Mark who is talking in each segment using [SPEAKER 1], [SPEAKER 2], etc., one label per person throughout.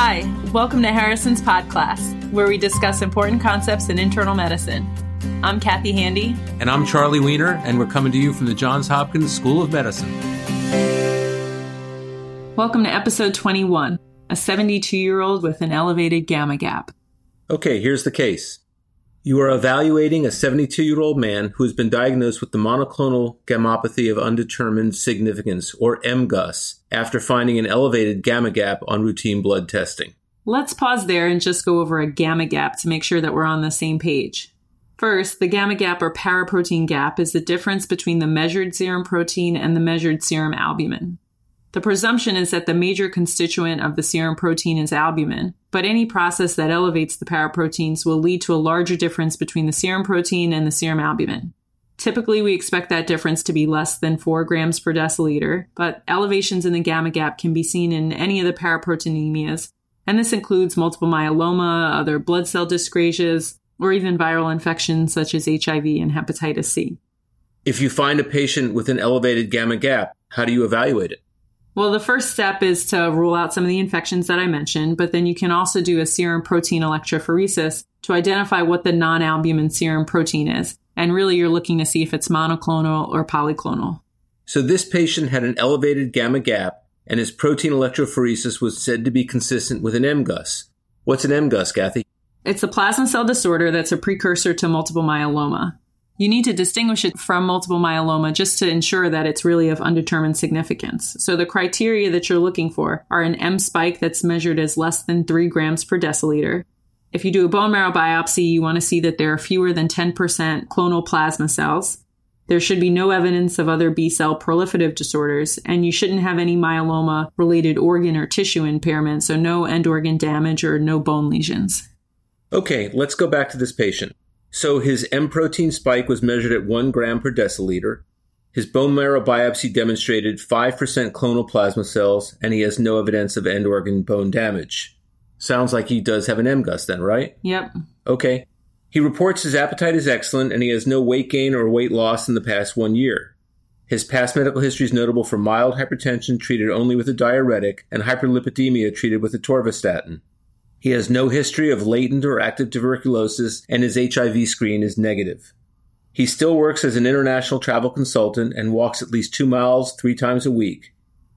[SPEAKER 1] Hi, welcome to Harrison's Pod Class, where we discuss important concepts in internal medicine. I'm Kathy Handy.
[SPEAKER 2] And I'm Charlie Wiener, and we're coming to you from the Johns Hopkins School of Medicine.
[SPEAKER 1] Welcome to episode 21 A 72 year old with an elevated gamma gap.
[SPEAKER 2] Okay, here's the case. You are evaluating a 72 year old man who has been diagnosed with the monoclonal gammopathy of undetermined significance, or MGUS, after finding an elevated gamma gap on routine blood testing.
[SPEAKER 1] Let's pause there and just go over a gamma gap to make sure that we're on the same page. First, the gamma gap or paraprotein gap is the difference between the measured serum protein and the measured serum albumin. The presumption is that the major constituent of the serum protein is albumin, but any process that elevates the paraproteins will lead to a larger difference between the serum protein and the serum albumin. Typically, we expect that difference to be less than 4 grams per deciliter, but elevations in the gamma gap can be seen in any of the paraproteinemias, and this includes multiple myeloma, other blood cell dyscrasias, or even viral infections such as HIV and hepatitis C.
[SPEAKER 2] If you find a patient with an elevated gamma gap, how do you evaluate it?
[SPEAKER 1] Well, the first step is to rule out some of the infections that I mentioned, but then you can also do a serum protein electrophoresis to identify what the non albumin serum protein is. And really, you're looking to see if it's monoclonal or polyclonal.
[SPEAKER 2] So, this patient had an elevated gamma gap, and his protein electrophoresis was said to be consistent with an MGUS. What's an MGUS, Kathy?
[SPEAKER 1] It's a plasma cell disorder that's a precursor to multiple myeloma you need to distinguish it from multiple myeloma just to ensure that it's really of undetermined significance. So the criteria that you're looking for are an M spike that's measured as less than 3 grams per deciliter. If you do a bone marrow biopsy, you want to see that there are fewer than 10% clonal plasma cells. There should be no evidence of other B cell proliferative disorders, and you shouldn't have any myeloma related organ or tissue impairment, so no end organ damage or no bone lesions.
[SPEAKER 2] Okay, let's go back to this patient. So his M protein spike was measured at 1 gram per deciliter. His bone marrow biopsy demonstrated 5% clonal plasma cells, and he has no evidence of end organ bone damage. Sounds like he does have an MGUS then, right?
[SPEAKER 1] Yep.
[SPEAKER 2] Okay. He reports his appetite is excellent and he has no weight gain or weight loss in the past one year. His past medical history is notable for mild hypertension treated only with a diuretic and hyperlipidemia treated with atorvastatin. He has no history of latent or active tuberculosis, and his HIV screen is negative. He still works as an international travel consultant and walks at least two miles three times a week.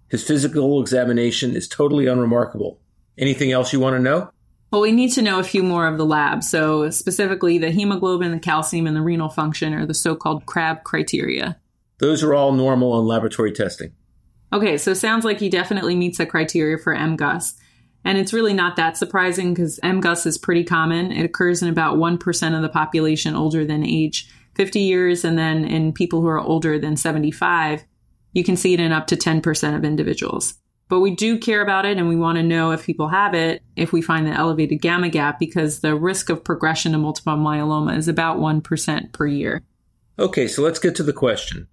[SPEAKER 2] His physical examination is totally unremarkable. Anything else you want to know?
[SPEAKER 1] Well, we need to know a few more of the labs. So, specifically, the hemoglobin, the calcium, and the renal function are the so called CRAB criteria.
[SPEAKER 2] Those are all normal on laboratory testing.
[SPEAKER 1] Okay, so sounds like he definitely meets the criteria for MGUS. And it's really not that surprising because MGUS is pretty common. It occurs in about 1% of the population older than age 50 years. And then in people who are older than 75, you can see it in up to 10% of individuals. But we do care about it and we want to know if people have it if we find the elevated gamma gap because the risk of progression to multiple myeloma is about 1% per year.
[SPEAKER 2] Okay, so let's get to the question.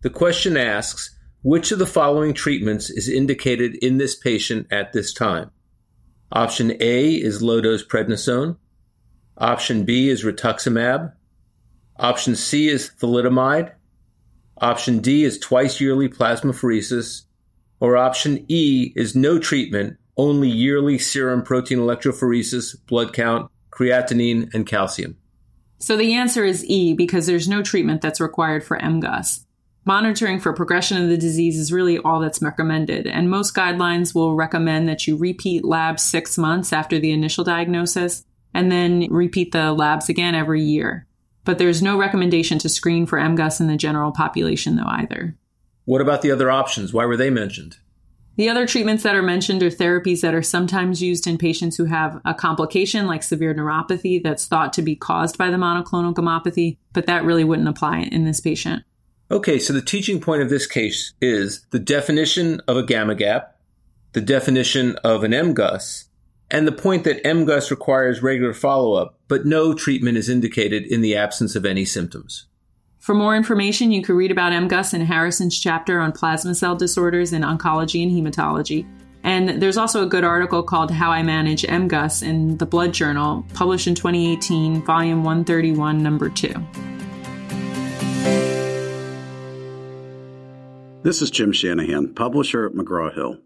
[SPEAKER 2] The question asks which of the following treatments is indicated in this patient at this time? Option A is low dose prednisone. Option B is rituximab. Option C is thalidomide. Option D is twice yearly plasmapheresis. Or option E is no treatment, only yearly serum protein electrophoresis, blood count, creatinine, and calcium.
[SPEAKER 1] So the answer is E because there's no treatment that's required for MGUS. Monitoring for progression of the disease is really all that's recommended, and most guidelines will recommend that you repeat labs six months after the initial diagnosis and then repeat the labs again every year. But there's no recommendation to screen for MGUS in the general population, though, either.
[SPEAKER 2] What about the other options? Why were they mentioned?
[SPEAKER 1] The other treatments that are mentioned are therapies that are sometimes used in patients who have a complication like severe neuropathy that's thought to be caused by the monoclonal gammopathy, but that really wouldn't apply in this patient.
[SPEAKER 2] Okay, so the teaching point of this case is the definition of a gamma gap, the definition of an MGUS, and the point that MGUS requires regular follow up, but no treatment is indicated in the absence of any symptoms.
[SPEAKER 1] For more information, you can read about MGUS in Harrison's chapter on plasma cell disorders in oncology and hematology. And there's also a good article called How I Manage MGUS in the Blood Journal, published in 2018, volume 131, number 2.
[SPEAKER 3] This is Jim Shanahan, publisher at McGraw Hill.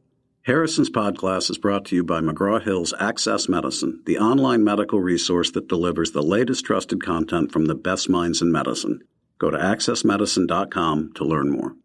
[SPEAKER 3] Harrison's Podcast is brought to you by McGraw Hill's Access Medicine, the online medical resource that delivers the latest trusted content from the best minds in medicine. Go to accessmedicine.com to learn more.